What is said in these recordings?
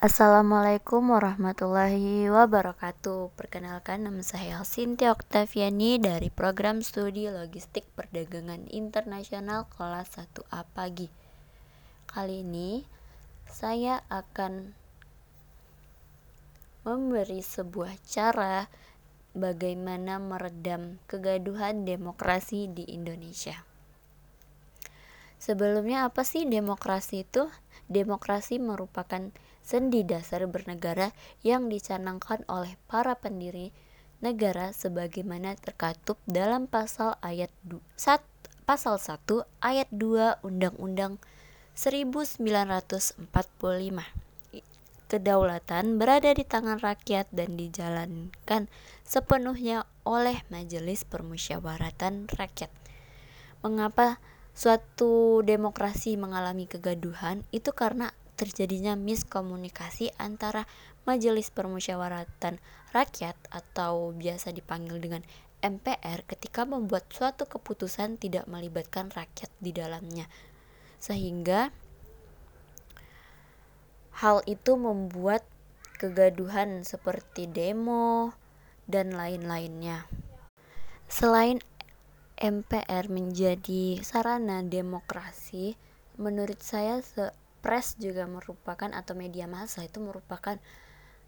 Assalamualaikum warahmatullahi wabarakatuh. Perkenalkan nama saya Sintia Oktaviani dari program studi logistik perdagangan internasional kelas 1A pagi. Kali ini saya akan memberi sebuah cara bagaimana meredam kegaduhan demokrasi di Indonesia. Sebelumnya apa sih demokrasi itu? Demokrasi merupakan sendi dasar bernegara yang dicanangkan oleh para pendiri negara sebagaimana terkatup dalam pasal ayat 1 pasal 1 ayat 2 Undang-Undang 1945. Kedaulatan berada di tangan rakyat dan dijalankan sepenuhnya oleh Majelis Permusyawaratan Rakyat. Mengapa suatu demokrasi mengalami kegaduhan? Itu karena terjadinya miskomunikasi antara Majelis Permusyawaratan Rakyat atau biasa dipanggil dengan MPR ketika membuat suatu keputusan tidak melibatkan rakyat di dalamnya. Sehingga hal itu membuat kegaduhan seperti demo dan lain-lainnya. Selain MPR menjadi sarana demokrasi, menurut saya Pres juga merupakan atau media massa itu merupakan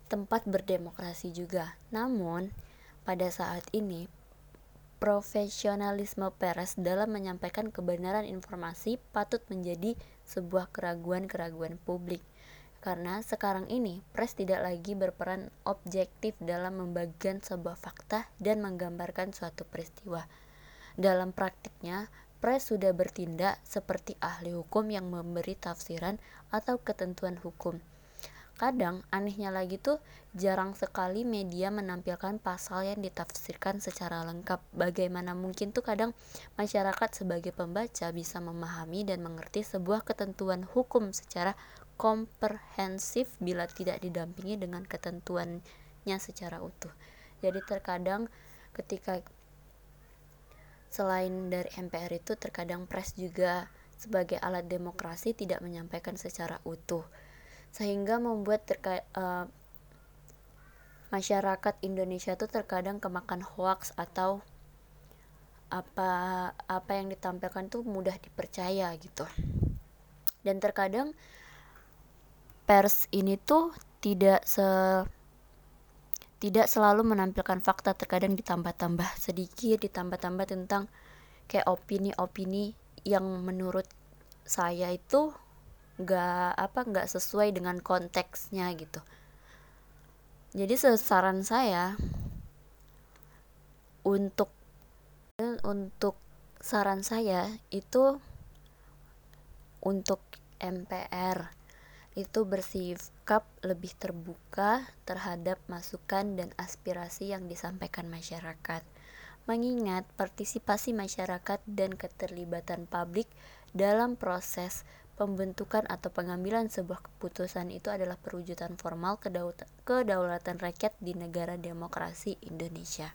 tempat berdemokrasi juga. Namun, pada saat ini profesionalisme pers dalam menyampaikan kebenaran informasi patut menjadi sebuah keraguan-keraguan publik. Karena sekarang ini pres tidak lagi berperan objektif dalam membagikan sebuah fakta dan menggambarkan suatu peristiwa. Dalam praktiknya, Pres sudah bertindak seperti ahli hukum yang memberi tafsiran atau ketentuan hukum. Kadang anehnya lagi tuh jarang sekali media menampilkan pasal yang ditafsirkan secara lengkap. Bagaimana mungkin tuh kadang masyarakat sebagai pembaca bisa memahami dan mengerti sebuah ketentuan hukum secara komprehensif bila tidak didampingi dengan ketentuannya secara utuh. Jadi terkadang ketika Selain dari MPR itu terkadang pres juga sebagai alat demokrasi tidak menyampaikan secara utuh sehingga membuat terka uh, masyarakat Indonesia itu terkadang kemakan hoax atau apa apa yang ditampilkan tuh mudah dipercaya gitu. Dan terkadang pers ini tuh tidak se tidak selalu menampilkan fakta terkadang ditambah-tambah sedikit ditambah-tambah tentang kayak opini-opini yang menurut saya itu nggak apa nggak sesuai dengan konteksnya gitu. Jadi saran saya untuk untuk saran saya itu untuk MPR itu bersikap lebih terbuka terhadap masukan dan aspirasi yang disampaikan masyarakat. Mengingat partisipasi masyarakat dan keterlibatan publik dalam proses pembentukan atau pengambilan sebuah keputusan itu adalah perwujudan formal kedaulatan rakyat di negara demokrasi Indonesia.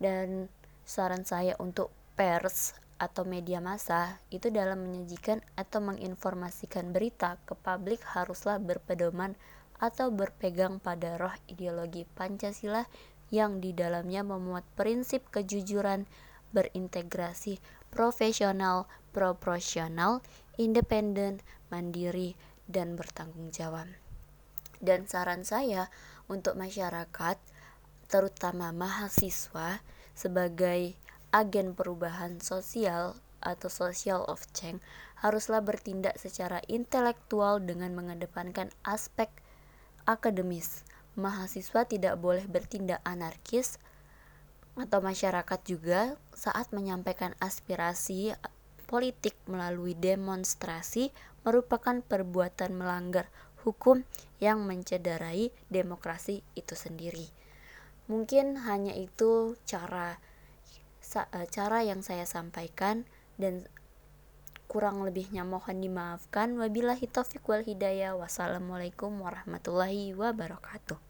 Dan saran saya untuk pers atau media massa itu dalam menyajikan atau menginformasikan berita ke publik haruslah berpedoman atau berpegang pada roh ideologi Pancasila yang di dalamnya memuat prinsip kejujuran, berintegrasi, profesional, proporsional, independen, mandiri, dan bertanggung jawab. Dan saran saya untuk masyarakat, terutama mahasiswa, sebagai agen perubahan sosial atau social of change haruslah bertindak secara intelektual dengan mengedepankan aspek akademis. Mahasiswa tidak boleh bertindak anarkis atau masyarakat juga saat menyampaikan aspirasi politik melalui demonstrasi merupakan perbuatan melanggar hukum yang mencederai demokrasi itu sendiri. Mungkin hanya itu cara cara yang saya sampaikan dan kurang lebihnya mohon dimaafkan. Wabillahi taufiq wal hidayah. Wassalamualaikum warahmatullahi wabarakatuh